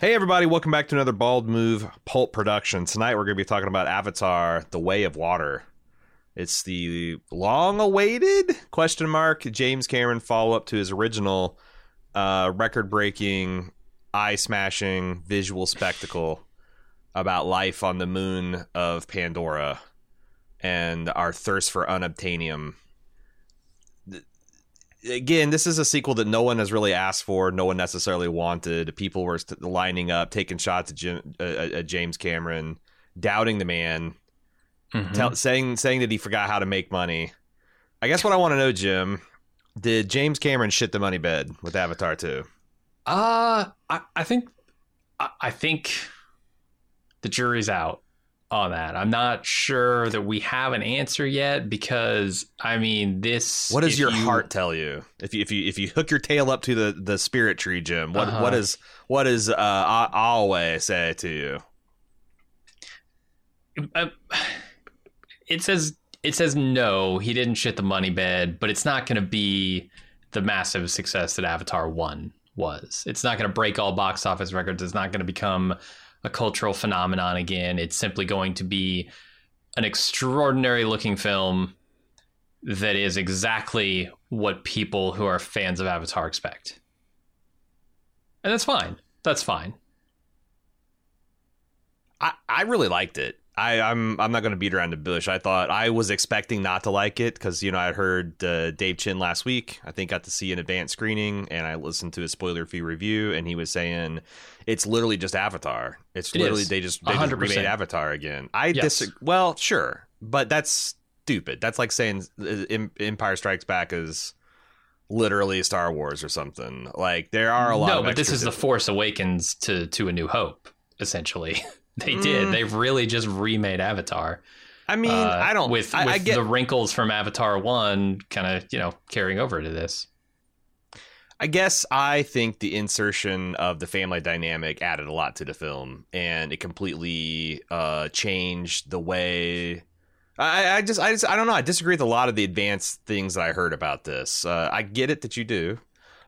Hey, everybody, welcome back to another Bald Move Pulp production. Tonight we're going to be talking about Avatar The Way of Water. It's the long awaited question mark James Cameron follow up to his original uh, record breaking, eye smashing visual spectacle about life on the moon of Pandora and our thirst for unobtainium again, this is a sequel that no one has really asked for, no one necessarily wanted. People were lining up, taking shots at, Jim, uh, at James Cameron, doubting the man, mm-hmm. tell, saying saying that he forgot how to make money. I guess what I want to know, Jim, did James Cameron shit the money bed with Avatar 2? Uh, I, I think I, I think the jury's out on that. I'm not sure that we have an answer yet because I mean this. What does your you, heart tell you if you if you if you hook your tail up to the the spirit tree, Jim? What uh-huh. what is what is uh always say to you? Uh, it says it says no. He didn't shit the money bed, but it's not going to be the massive success that Avatar One was. It's not going to break all box office records. It's not going to become a cultural phenomenon again. It's simply going to be an extraordinary looking film that is exactly what people who are fans of Avatar expect. And that's fine. That's fine. I, I really liked it. I, I'm I'm not going to beat around the bush. I thought I was expecting not to like it because you know I heard uh, Dave Chen last week. I think got to see an advanced screening, and I listened to a spoiler free review, and he was saying it's literally just Avatar. It's it literally is. they just they 100%. just remade Avatar again. I yes. disagree. Well, sure, but that's stupid. That's like saying uh, Empire Strikes Back is literally Star Wars or something. Like there are a lot. Of. No, but this is the Force Awakens to to a New Hope, essentially. They mm. did. They've really just remade Avatar. I mean, uh, I don't with, I, with I get, the wrinkles from Avatar One, kind of you know carrying over to this. I guess I think the insertion of the family dynamic added a lot to the film, and it completely uh, changed the way. I, I, just, I just, I don't know. I disagree with a lot of the advanced things that I heard about this. Uh, I get it that you do.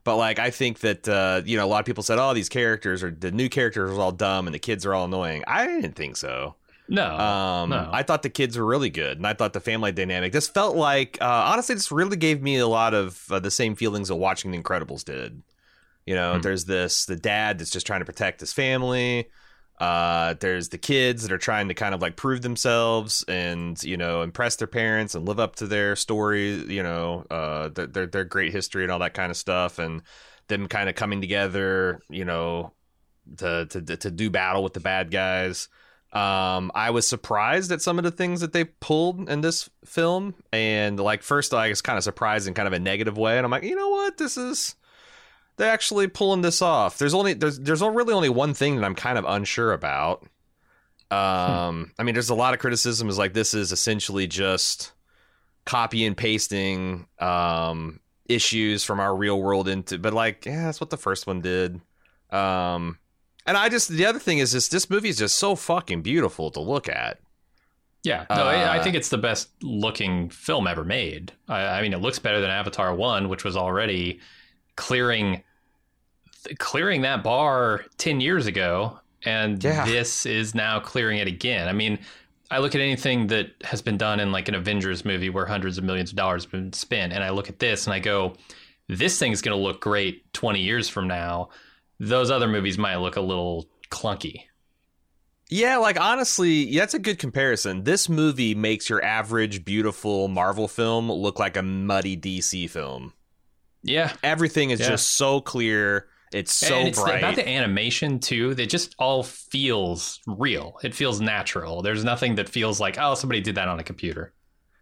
But like, I think that uh, you know, a lot of people said, "Oh, these characters are the new characters are all dumb and the kids are all annoying." I didn't think so. No, um, no. I thought the kids were really good, and I thought the family dynamic. This felt like, uh, honestly, this really gave me a lot of uh, the same feelings of watching The Incredibles did. You know, hmm. there's this the dad that's just trying to protect his family. Uh, there's the kids that are trying to kind of like prove themselves and you know impress their parents and live up to their story, you know, uh, their their great history and all that kind of stuff, and them kind of coming together, you know, to to to do battle with the bad guys. Um, I was surprised at some of the things that they pulled in this film, and like first, I was kind of surprised in kind of a negative way, and I'm like, you know what, this is they're actually pulling this off. There's only there's there's really only one thing that I'm kind of unsure about. Um, hmm. I mean, there's a lot of criticism is like this is essentially just copy and pasting um issues from our real world into, but like, yeah, that's what the first one did. Um, and I just the other thing is this this movie is just so fucking beautiful to look at. Yeah, no, uh, I think it's the best looking film ever made. I, I mean, it looks better than Avatar One, which was already clearing clearing that bar 10 years ago and yeah. this is now clearing it again. I mean, I look at anything that has been done in like an Avengers movie where hundreds of millions of dollars have been spent and I look at this and I go this thing's going to look great 20 years from now. Those other movies might look a little clunky. Yeah, like honestly, that's a good comparison. This movie makes your average beautiful Marvel film look like a muddy DC film. Yeah. Everything is yeah. just so clear. It's so and it's bright. about the animation too. It just all feels real. It feels natural. There's nothing that feels like oh somebody did that on a computer.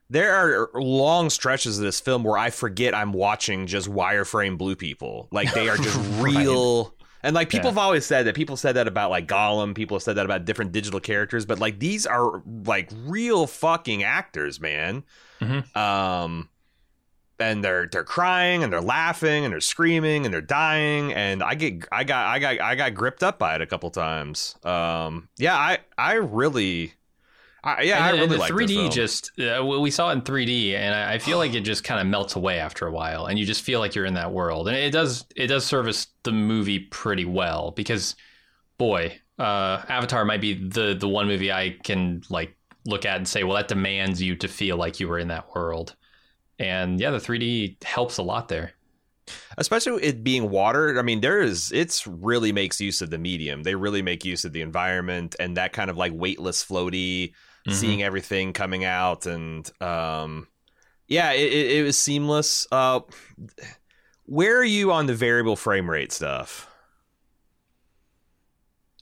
There are long stretches of this film where I forget I'm watching just wireframe blue people. Like they are just right. real And like people Yeah. have always said that people said that about like Gollum, people have said that about different digital characters, but like these are like real fucking actors, man. Mhm. Um and they're they're crying and they're laughing and they're screaming and they're dying. And I get I got I got I got gripped up by it a couple times. Um yeah, I I really I, yeah, and, I really like 3D just uh, we we saw it in 3D, and I I feel like it just kind of melts away after a while, and you just feel like you're in that world, and it does it does service the movie pretty well because, boy, uh, Avatar might be the the one movie I can like look at and say, well, that demands you to feel like you were in that world, and yeah, the 3D helps a lot there. especially it being water i mean there is it's really makes use of the medium they really make use of the environment and that kind of like weightless floaty Mhm. seeing everything coming out and um yeah it, it, it was seamless uh where are you on the variable frame rate stuff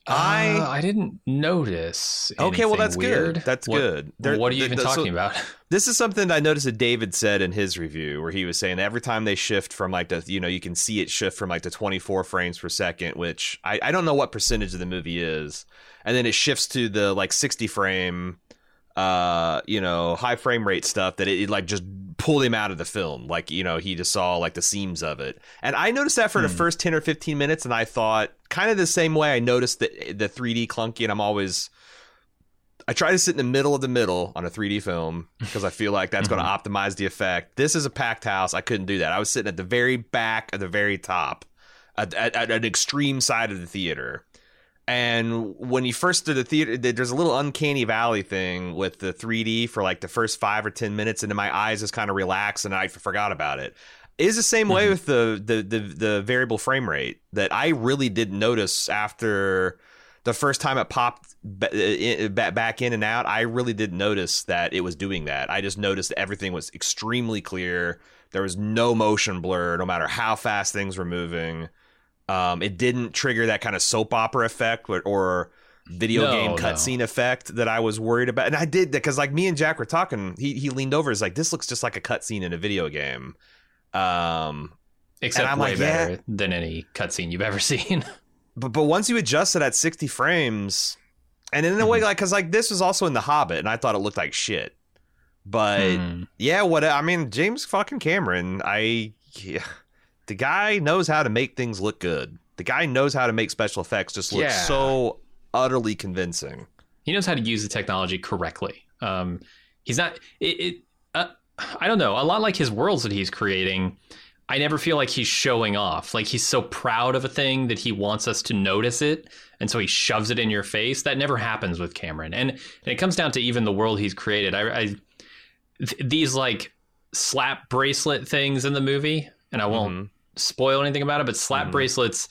I- Uh, I didn't notice. okay well that's weird. good that's What- good There- what are you th- even th- so- talking about? This is something that I noticed that David said in his review, where he was saying every time they shift from like the, you know, you can see it shift from like the 24 frames per second, which I, I don't know what percentage of the movie is, and then it shifts to the like 60 frame, uh, you know, high frame rate stuff that it, it like just pulled him out of the film. Like, you know, he just saw like the seams of it. And I noticed that for the Hmm. first 10 or 15 minutes, and I thought kind of the same way I noticed the, the 3D clunky, and I'm always. I try to sit in the middle of the middle on a 3D film because I feel like that's going to optimize the effect. This is a packed house. I couldn't do that. I was sitting at the very back, at the very top, at, at, at an extreme side of the theater. And when you first did the theater, there's a little uncanny valley thing with the 3D for like the first five or 10 minutes, and then my eyes just kind of relax and I forgot about. It's the same way Mhm. with the, the the the variable frame rate that I really didn't notice after the first time it popped ba- in- back in and out, I really didn't notice that it was doing that. I just noticed everything was extremely clear. There was no motion blur, no matter how fast things were moving. Um, it didn't trigger that kind of soap opera effect or, or video No, game no. cutscene effect that I was worried about. And I did that because, like, me and Jack were talking. He he leaned over. He's like, "This looks just like a cutscene in a video game." Um, Except way like, yeah. better than any cutscene you've ever seen. but but once you adjust it at 60 frames and in a way like because like this was also in the hobbit and i thought it looked like shit but Hmm. yeah what i mean james fucking cameron i yeah, the guy knows how to make things look good the guy knows how to make special effects just look Yeah. so utterly convincing He knows how to use the technology correctly. Um, he's not. It. it uh, I don't know. A lot like his worlds that he's creating. I never feel like he's showing off. Like he's so proud of a thing that he wants us to notice it, and so he shoves it in your face. That never happens with Cameron. And, and it comes down to even the world he's created. I, I th- these like slap bracelet things in the movie, and I won't Mhm. Spoil anything about it, but slap Mhm. bracelets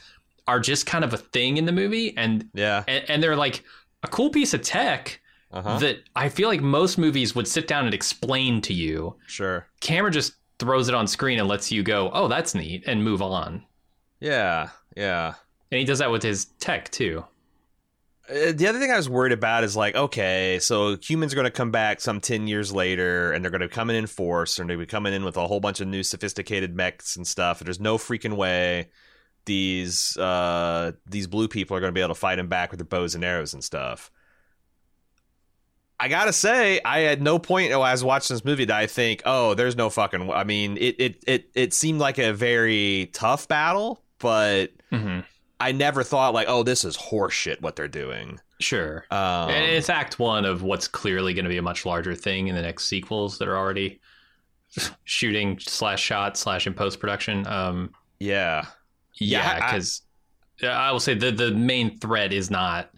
are just kind of a thing in the movie, and yeah and, and they're like a cool piece of tech uh-huh that I feel like most movies would sit down and explain to you. sure Cameron just throws it on screen and lets you go, "Oh, that's neat," and move on. yeah yeah And he does that with his tech too. Uh, the other thing I was worried about is like, okay, so humans are going to come back some 10 years later and they're going to come in in force and they're going to be coming in with a whole bunch of new sophisticated mechs and stuff. And there's no freaking way these uh, these blue people are going to be able to fight them back with their bows and arrows and stuff. I gotta say, I had no point oh, I was watching this movie that I think, oh, there's no fucking. I mean, it it it it seemed like a very tough battle, but hmm I never thought like, oh, this is horseshit what they're doing. Sure. Um, and it's Act One of what's clearly going to be a much larger thing in the next sequels that are already shooting slash shot slash in post production. Um, yeah, Yeah, yeah, I- I- because I, will say the the main thread is not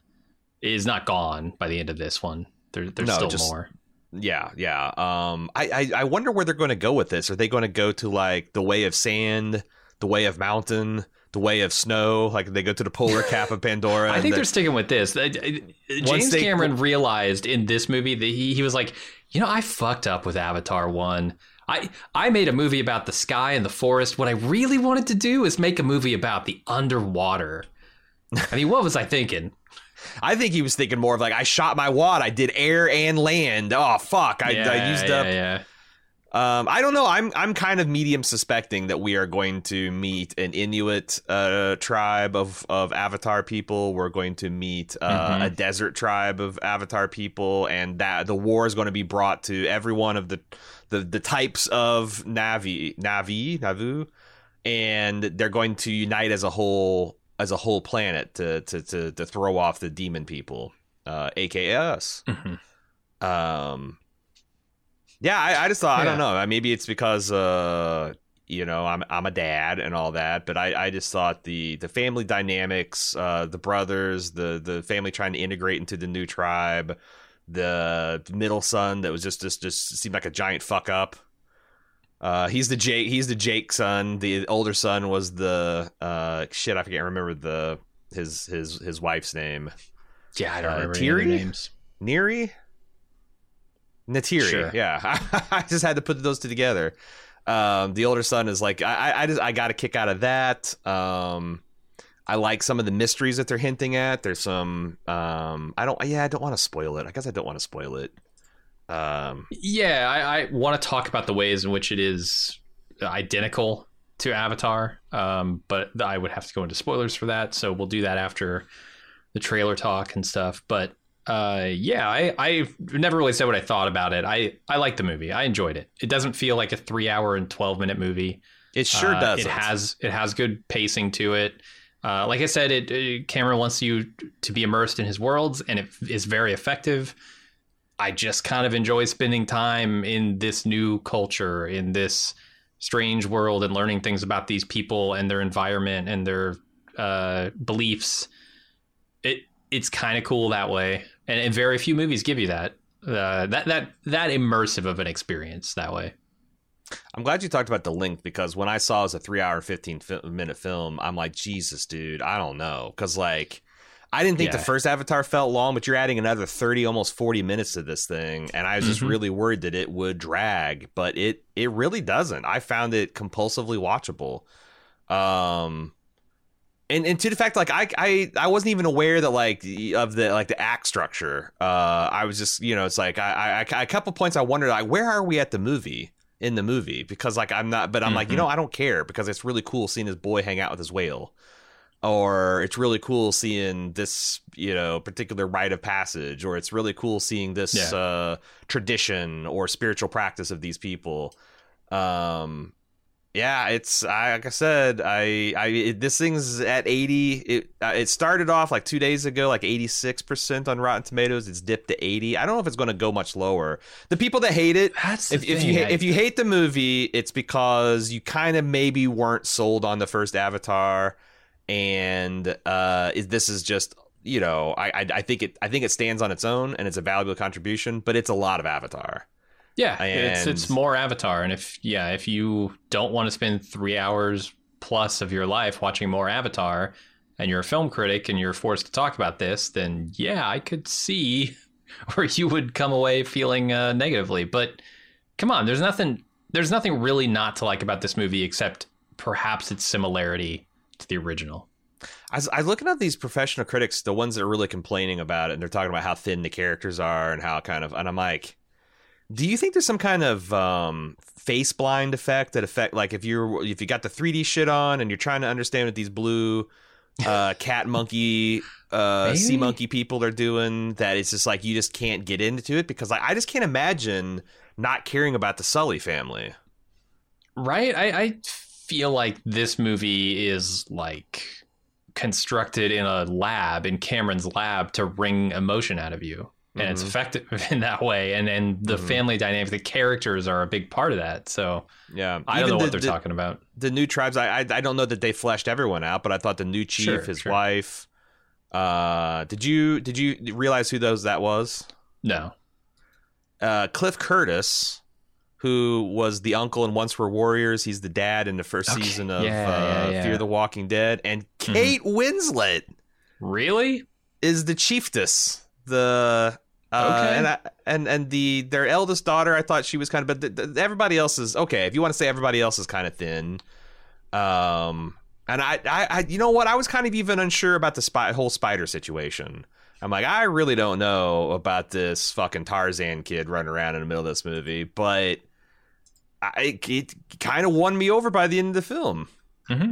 is not gone by the end of this one. There, there's No, still just- more. yeah, yeah. Um, I, I I wonder where they're going to go with this. Are they going to go to like the way of sand, the way of mountain, the way of snow? Like they go to the polar cap of Pandora? I think the- they're sticking with this. Uh, uh, James they- Cameron realized in this movie that he, he was like, you know, I fucked up with Avatar 1. I, I made a movie about the sky and the forest. What I really wanted to do is make a movie about the underwater. I mean, what was I thinking? I think he was thinking more of like I shot my wad. I did air and land. Oh fuck! I, yeah, I used yeah, up. Yeah. Um, I don't know. I'm I'm kind of medium suspecting that we are going to meet an Inuit uh, tribe of, of Avatar people. We're going to meet uh, mm-hmm. a desert tribe of Avatar people, and that the war is going to be brought to every one of the the, the types of Navi Navi Navu, and they're going to unite as a whole as a whole planet to to to, to throw off the demon people, uh, aka us. Mm-hmm. Um yeah, I, I just thought yeah. I don't know. Maybe it's because uh, you know I'm I'm a dad and all that, but I, I just thought the the family dynamics, uh, the brothers, the the family trying to integrate into the new tribe, the middle son that was just just just seemed like a giant fuck up. Uh, he's the Jake. He's the Jake son. The older son was the uh, shit. I can't remember the his his his wife's name. Yeah, I don't uh, remember Tiri? names. Neri. Neytiri. Sure. Yeah, I just had to put those two together. Um, the older son is like I, I just I got a kick out of that. Um, I like some of the mysteries that they're hinting at. There's some um, I don't yeah I don't want to spoil it. I guess I don't want to spoil it. Um, yeah, I, I want to talk about the ways in which it is identical to Avatar, um, but I would have to go into spoilers for that. So we'll do that after the trailer talk and stuff. But uh, yeah, I, I never really said what I thought about it. I, I like the movie. I enjoyed it. It doesn't feel like a three hour and 12 minute movie. It sure uh, does. It has, it has good pacing to it. Uh, like I said, it, it, Cameron wants you to be immersed in his worlds and it is very effective. I just kind of enjoy spending time in this new culture, in this strange world and learning things about these people and their environment and their uh, beliefs. It, it's kind of cool that way and, and very few movies give you that uh, that that that immersive of an experience that way. I'm glad you talked about the length because when I saw it as a three hour, 15 minute film, I'm like, Jesus, dude, I don't know. Because, like, I didn't think yeah. the first Avatar felt long, but you're adding another 30, almost 40 minutes to this thing. And I was just mm-hmm. really worried that it would drag, but it, it really doesn't. I found it compulsively watchable. Um, and and to the fact like I I I wasn't even aware that like of the like the act structure. Uh, I was just you know it's like I, I a couple points I wondered like where are we at the movie in the movie because like I'm not but I'm mm-hmm. like you mm-hmm. know I don't care because it's really cool seeing his boy hang out with his whale. Or it's really cool seeing this, you know, particular rite of passage, or it's really cool seeing this yeah. uh, tradition or spiritual practice of these people. Um, yeah, it's I, like I said, I I it, this thing's at eighty. It uh, it started off like two days ago, like eighty six percent on Rotten Tomatoes. It's dipped to eighty. I don't know if it's going to go much lower. The people that hate it, That's if, if you if you hate the movie, it's because you kind of maybe weren't sold on the first Avatar, and uh, this is just you know I, I I think it I think it stands on its own and it's a valuable contribution, but it's a lot of Avatar. Yeah, and... it's it's more Avatar, and if yeah, if you don't want to spend three hours plus of your life watching more Avatar, and you're a film critic and you're forced to talk about this, then yeah, I could see where you would come away feeling uh, negatively. But come on, there's nothing there's nothing really not to like about this movie except perhaps its similarity to the original. I was, I was looking at these professional critics, the ones that are really complaining about it, and they're talking about how thin the characters are and how kind of, and I'm like, do you think there's some kind of um, face blind effect that affect like if you're if you got the 3D shit on and you're trying to understand what these blue uh, cat monkey uh, sea monkey people are doing that it's just like you just can't get into it because like I just can't imagine not caring about the Sully family. Right? I, I feel like this movie is like constructed in a lab in Cameron's lab to wring emotion out of you and mm-hmm. it's effective in that way and and the mm-hmm. family dynamic the characters are a big part of that so yeah i don't know the, what they're the, talking about the new tribes I, I, I don't know that they fleshed everyone out but i thought the new chief sure, his sure. wife uh did you did you realize who those that was no uh cliff curtis who was the uncle and Once Were Warriors. He's the dad in the first okay. season of yeah, uh, yeah, yeah. Fear the Walking Dead. And mm-hmm. Kate mm-hmm. Winslet. Really? Is the chiefess the uh, okay. and I, and and the their eldest daughter, I thought she was kind of, but the, the, everybody else is okay. If you want to say everybody else is kind of thin, um, and I, I, I, you know what, I was kind of even unsure about the spy, whole spider situation. I'm like, I really don't know about this fucking Tarzan kid running around in the middle of this movie, but I, it kind of won me over by the end of the film. Mm-hmm.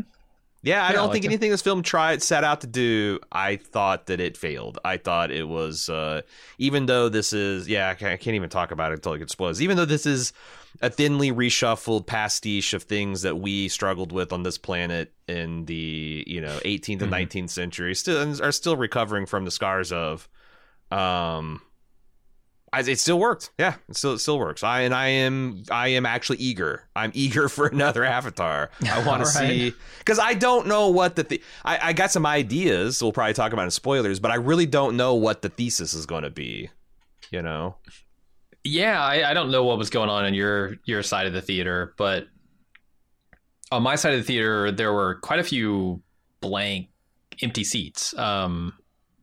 Yeah, I Yeah, don't think like it. anything this film tried set out to do. I thought that it failed. I thought it was, uh, even though this is, yeah, I can't, I can't even talk about it until it explodes. Even though this is a thinly reshuffled pastiche of things that we struggled with on this planet in the you know 18th and Mhm. 19th century, still are still recovering from the scars of. Um, it still worked. Yeah, it still it still works. I and I am I am actually eager. I'm eager for another Avatar. I want to see because I don't know what the, the I, I got some ideas. We'll probably talk about in spoilers, but I really don't know what the thesis is going to be. You know, Yeah, I, I don't know what was going on in your your side of the theater, but on my side of the theater, there were quite a few blank, empty seats. Um,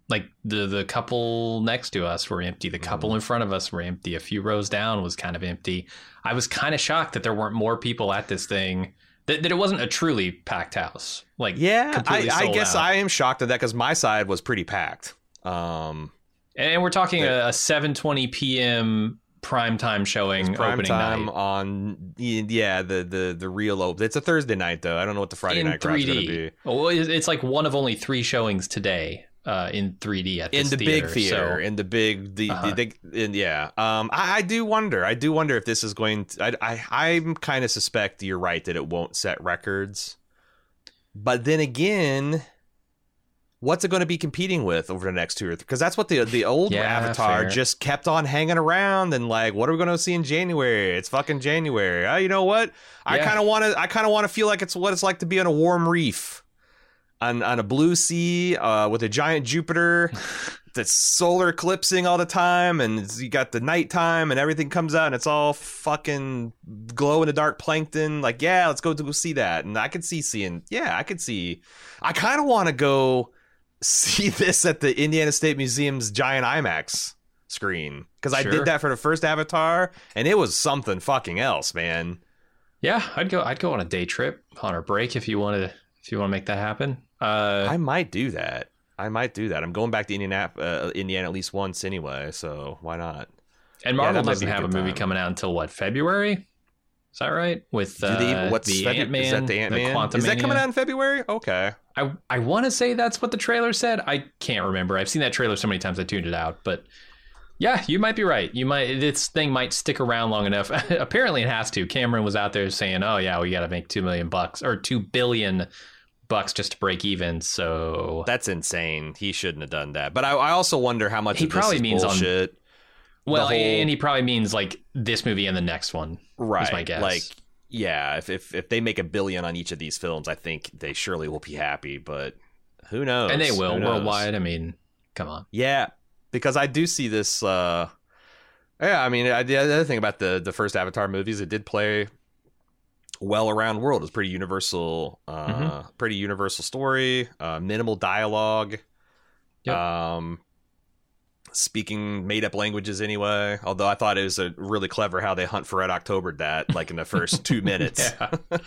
like the the couple next to us were empty. The couple in front of us were empty. A few rows down was kind of empty. I was kind of shocked that there weren't more people at this thing. That, that it wasn't a truly packed house. Like yeah. I, I guess out. I am shocked at that because my side was pretty packed. Um, and we're talking Yeah. a, a 7:20 p.m. primetime showing prime opening time night. on yeah the the the real open. It's a Thursday night though. I don't know what the Friday in night crowd's going to be. Well, it's like one of only three showings today uh, in 3D at in the theater. big theater, So, in the big, the, Uh-huh. the, the in, yeah. Um, I, I do wonder. I do wonder if this is going. To, I, I, I'm kind of suspect you're right that it won't set records. But then again, what's it going to be competing with over the next two or three? Because that's what the the old Yeah, Avatar fair. just kept on hanging around and like, what are we going to see in January? It's fucking January. Oh, you know what? I kind of want to. I kind of want to feel like it's what it's like to be on a warm reef. On, on a blue sea uh, with a giant Jupiter that's solar eclipsing all the time, and you got the nighttime, and everything comes out, and it's all fucking glow in the dark plankton. Like, yeah, let's go to go see that. And I could see seeing, yeah, I could see. I kind of want to go see this at the Indiana State Museum's giant IMAX screen because I did that for the first Avatar, and it was something fucking else, man. yeah, I'd go. I'd go on a day trip on a break if you want to. If you want to make that happen. Uh, I might do that. I might do that. I'm going back to Indiana, uh, Indiana at least once anyway, so why not? and yeah, Marvel might doesn't have a movie time. coming out until what February? Is that right? With uh, what's the Febu- Ant Man, Is that the Ant Man? Is that coming out in February? Okay. I I want to say that's what the trailer said. I can't remember. I've seen that trailer so many times I tuned it out. But yeah, you might be right. You might this thing might stick around long enough. Apparently, it has to. Cameron was out there saying, "Oh yeah, we got to make two million bucks or two billion bucks just to break even." So That's insane. He shouldn't have done that. But I, I also wonder how much He probably means on- bullshit. well, whole- and he probably means like this movie and the next one. right. my guess. Like, yeah, if, if if they make a billion on each of these films, I think they surely will be happy. But who knows? and they will worldwide. I mean, come on. Yeah, because I do see this. uh Yeah, I mean, I, the other thing about the the first Avatar movies, it did play well around world. Was pretty universal, uh Mm-hmm. pretty universal story, uh, minimal dialogue. Yep. Um, speaking made up languages anyway. Although I thought it was a really clever how they hunt for Red October that like in the first two minutes. Yeah.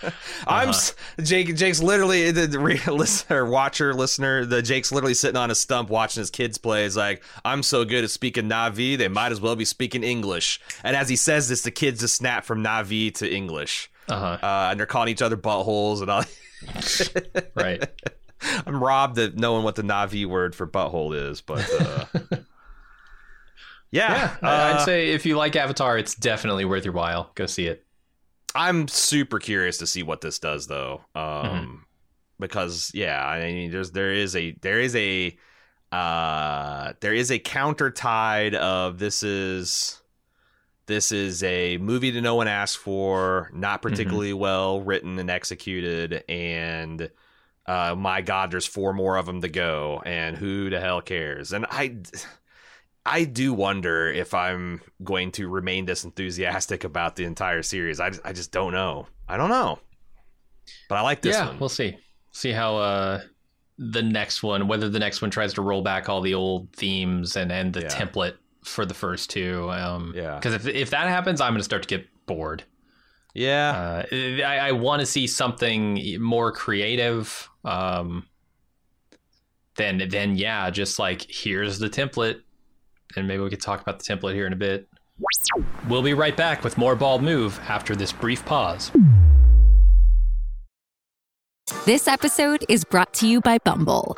I'm Uh-huh. Jake. Jake's literally the, the re- listener, watcher, listener. The Jake's literally sitting on a stump watching his kids play. He's like, "I'm so good at speaking Navi, they might as well be speaking English." And as he says this, the kids just snap from Navi to English, Uh huh. uh, and they're calling each other buttholes and all. Right. I'm robbed of knowing what the Navi word for butthole is, but uh, yeah, Yeah, uh, I'd say if you like Avatar, it's definitely worth your while. Go see it. I'm super curious to see what this does though. Um Mm-hmm. because yeah, I mean there's there is a there is a uh there is a counter tide of this is this is a movie that no one asked for, not Mm-hmm. particularly well written and executed and uh my god there's four more of them to go and who the hell cares? And I I do wonder if I'm going to remain this enthusiastic about the entire series. I just, I just don't know. I don't know. But I like this yeah, one. we'll see. See how uh, the next one, whether the next one tries to roll back all the old themes and and the Yeah. template for the first two. Um, Yeah. Because if if that happens, I'm going to start to get bored. yeah. Uh, I, I want to see something more creative. Um, then then yeah, just like here's the template, and maybe we could talk about the template here in a bit. We'll be right back with more Bald Move after this brief pause. This episode is brought to you by Bumble.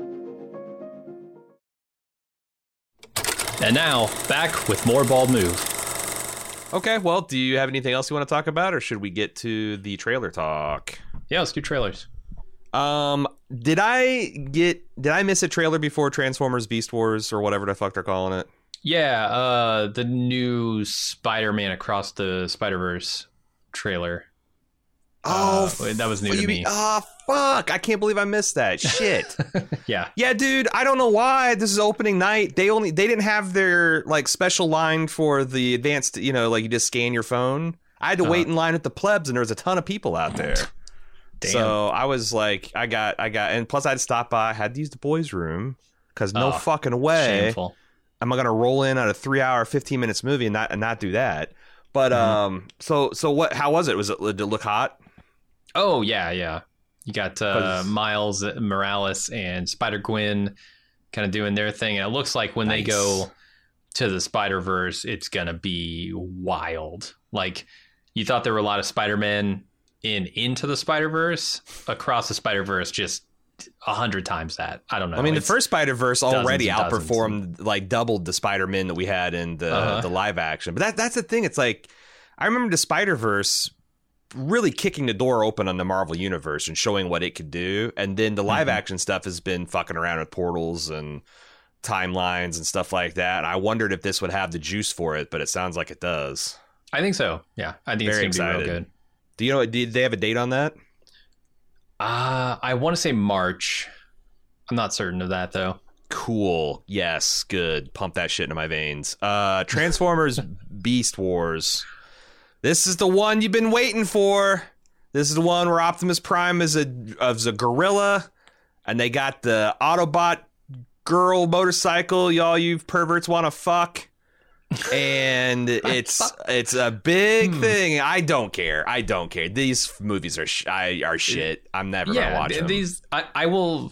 And now, back with more Bald Move. Okay, well, do you have anything else you want to talk about, or should we get to the trailer talk? Yeah, let's do trailers. Um, did I get did I miss a trailer before Transformers Beast Wars or whatever the fuck they're calling it? Yeah, uh, the new Spider-Man Across the Spider-Verse trailer. Oh, Uh, that was new to me. mean- Ah, fuck! I can't believe I missed that. Shit. Yeah, yeah, dude. I don't know why this is opening night. They only they didn't have their like special line for the advanced. You know, like you just scan your phone. I had to wait in line at the plebs, and there was a ton of people out there. Damn. So I was like, I got, I got, and plus I had to stop by. I had to use the boys' room because no Oh, fucking way shameful. am I gonna roll in on a three hour, fifteen minutes movie and not and not do that. But Mm-hmm. um, so so what? How was it? Was it did it look hot? Oh yeah, yeah. You got uh, Miles Morales and Spider Gwen kind of doing their thing, and it looks like when they go to the Spider Verse, it's gonna be wild. Like you thought there were a lot of Spider Men in Into the Spider Verse, across the Spider Verse, just a hundred times that. I don't know. I mean, the first Spider Verse already and dozens. outperformed, like doubled the Spider Men that we had in the Uh-huh. the live action. But that that's the thing. It's like I remember the Spider Verse really kicking the door open on the Marvel universe and showing what it could do, and then the Mm-hmm. live action stuff has been fucking around with portals and timelines and stuff like that. And I wondered if this would have the juice for it, but it sounds like it does. I think so. Yeah, I think Very it's gonna be excited. real good. Do you know? Did they have a date on that? Uh, I want to say March. I'm not certain of that though. Cool. Yes. Good. Pump that shit into my veins. Uh, Transformers Beast Wars. This is the one you've been waiting for. This is the one where Optimus Prime is a is a gorilla, and they got the Autobot girl motorcycle. Y'all, you perverts want to fuck. And it's it's a big hmm. thing. I don't care. I don't care. These movies are sh- I, are shit. I'm never gonna watch th- them. these I, I will.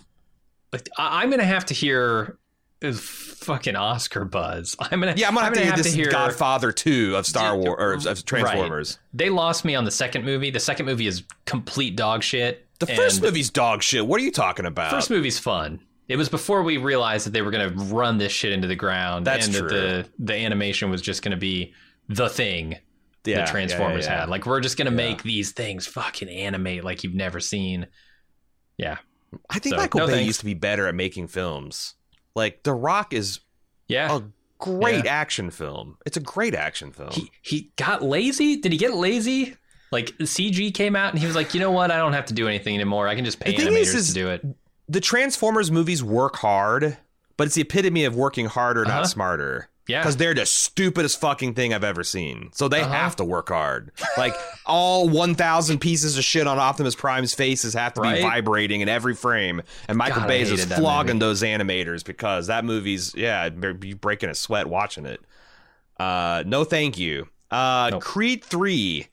I, I'm gonna have to hear is fucking Oscar buzz. I'm gonna Yeah, I'm gonna have, to, hear have this Godfather two of Star Wars or of Transformers. They lost me on the second movie. The second movie is complete dog shit. The first movie's dog shit. What are you talking about? First movie's fun. It was before we realized that they were to run this shit into the ground, That's and true. that the the animation was just to be the thing Yeah, that Transformers yeah, yeah, had. Like we're just to make these things fucking animate like you've never seen. Yeah, I think So, Michael no Bay thanks. used to be better at making films. Like The Rock is yeah. a great Yeah. action film. It's a great action film. he he got lazy. Did he get lazy? Like CG came out and he was like, you know what? I don't have to do anything anymore. I can just pay The animators is, is- to do it. the Transformers movies work hard, but it's the epitome of working harder, Uh-huh. not smarter. Yeah. Because they're the stupidest fucking thing I've ever seen. So they Uh-huh. have to work hard. Like all 1,000 pieces of shit on Optimus Prime's faces have to Right? be vibrating in every frame. And Michael God, Bay is hated just that flogging movie. those animators because that movie's, yeah, be breaking a sweat watching it. Uh, no, thank you. Uh, Nope. Creed 3.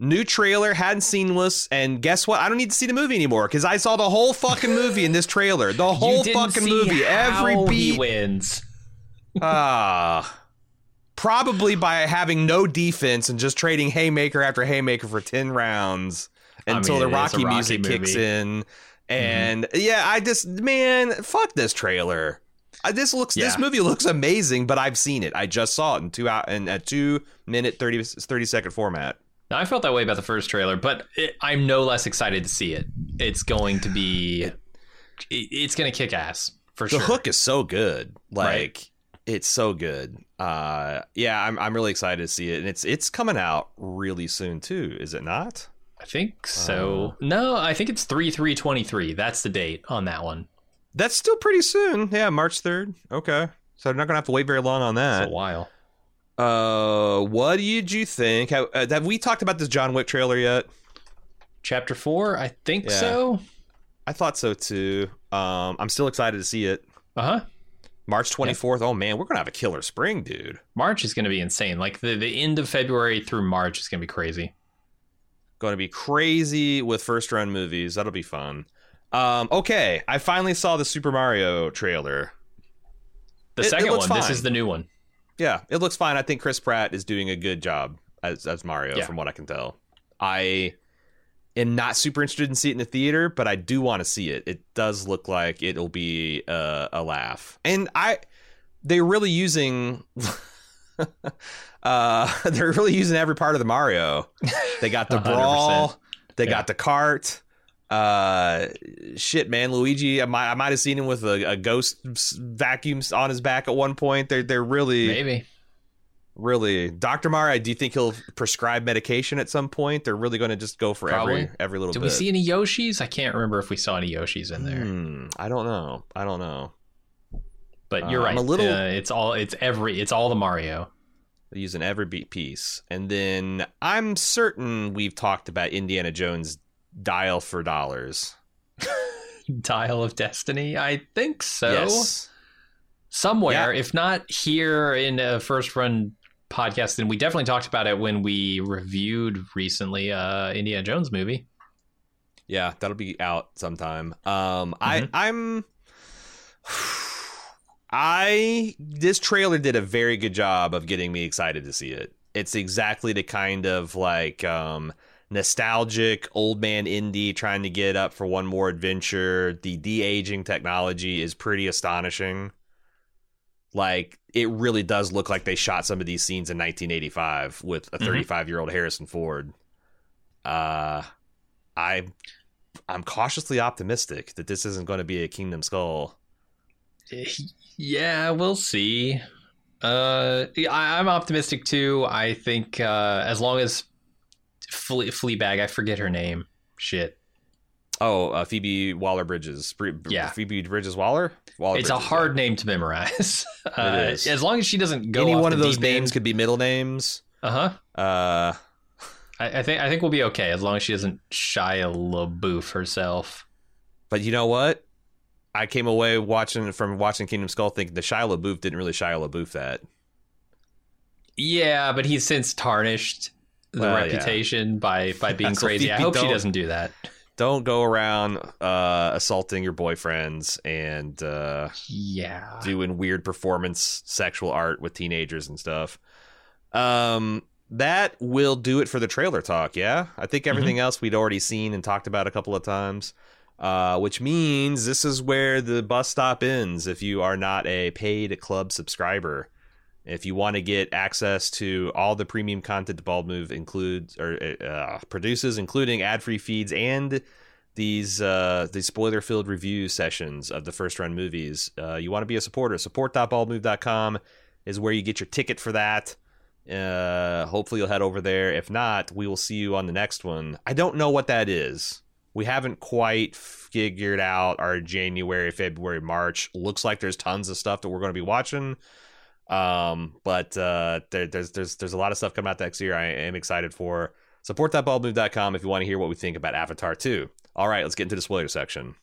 New trailer, hadn't seen this, and guess what? I don't need to see the movie anymore because I saw the whole fucking movie in this trailer. The whole you fucking movie, every beat. he wins. Ah. probably by having no defense and just trading haymaker after haymaker for 10 rounds I until mean, the it is a Rocky, Rocky music kicks in. And yeah, I just man, fuck this trailer. Uh, This looks this movie looks amazing, but I've seen it. I just saw it in two out in a 2 minute 30 30 second format. Now, I felt that way about the first trailer, but it, I'm no less excited to see it. it's going to be it, it's going to kick ass for the sure. The hook is so good. Like Right. It's so good. Uh, yeah, I'm I'm really excited to see it, and it's it's coming out really soon too. Is it not? I think so. no, I think it's three three twenty three. That's the date on that one. That's still pretty soon. Yeah, March third. Okay, so I'm not gonna have to wait very long on It's that. a while. Uh, what did you think? Have, uh, have we talked about this John Wick trailer yet? Chapter four, I think Yeah. so. I thought so too. Um, I'm still excited to see it. Uh huh. March 24th. Oh man, we're gonna have a killer spring, dude. March is going to be insane. Like the, the end of February through March is going to be crazy. Going to be crazy with first run movies. That'll be fun. Um, okay, I finally saw the Super Mario trailer. The It- it second looks one, this is the new one. Yeah, it looks fine. I think Chris Pratt is doing a good job as as Mario, Yeah. from what I can tell. I am not super interested in seeing it in the theater, but I do want to see it. It does look like it'll be a, a laugh, and I they're really using. uh they're really using every part of the mario they got the brawl they Yeah. got the cart uh shit man luigi i might, I might have seen him with a, a ghost vacuum on his back at one point they're they're really Maybe. Really, Doctor Mario? Do you think he'll prescribe medication at some point? They're really going to just go for every Probably. every little Did bit. we see any Yoshis? I can't remember if we saw any Yoshis in there. Hmm, I don't know. I don't know. But you're Uh, right. I'm a little- Uh, it's all. It's every. It's all the Mario. Using every beat piece, and then I'm certain we've talked about Indiana Jones dial for dollars. Dial of Destiny. I think so. Yes. Somewhere, Yeah. if not here in a first run podcast, and we definitely talked about it when we reviewed recently uh Indiana Jones movie. Yeah, that'll be out sometime. Um, I Mhm. I'm I this trailer did a very good job of getting me excited to see it. It's exactly the kind of like um nostalgic old man indie trying to get up for one more adventure. The de-aging technology is pretty astonishing. Like it really does look like they shot some of these scenes in 1985 with a Mhm. 35 year old Harrison Ford. Uh I I'm cautiously optimistic that this isn't going to be a Kingdom Skull. Yeah, we'll see. Uh, I, I'm optimistic too. I think uh, as long as Flea, Fleabag, I forget her name. Shit, Oh, uh, Phoebe Waller Bridges. Yeah. Phoebe Bridges Waller. Waller it's a hard name to memorize. Uh, is. As long as she doesn't go Any one of those names end. could be middle names. Uh huh. Uh, I, I think I think we'll be okay as long as she doesn't Shia LaBeouf herself. but you know what? I came away watching from watching Kingdom Skull thinking the Shia LaBeouf didn't really Shia LaBeouf that. Yeah, but he's since tarnished the Well, yeah. reputation by by being crazy. I hope she doesn't do that. Don't go around uh, assaulting your boyfriends and uh, Yeah. doing weird performance sexual art with teenagers and stuff. Um, that will do it for the trailer talk. Yeah, I think everything else we'd already seen and talked about a couple of times. Uh, which means this is where the bus stop ends. If you are not a paid club subscriber, if you want to get access to all the premium content the Bald Move includes or uh, produces, including ad-free feeds and these uh, these spoiler-filled review sessions of the first-run movies, uh, you want to be a supporter. Support.baldmove.com is where you get your ticket for that. Uh, hopefully, you'll head over there. If not, we will see you on the next one. I don't know what that is. We haven't quite figured out our January, February, March. Looks like there's tons of stuff that we're going to be watching. Um, but uh, there, there's there's there's a lot of stuff coming out next year. I am excited for. Support.baldmove.com if you want to hear what we think about Avatar 2. All right, let's get into the spoiler section.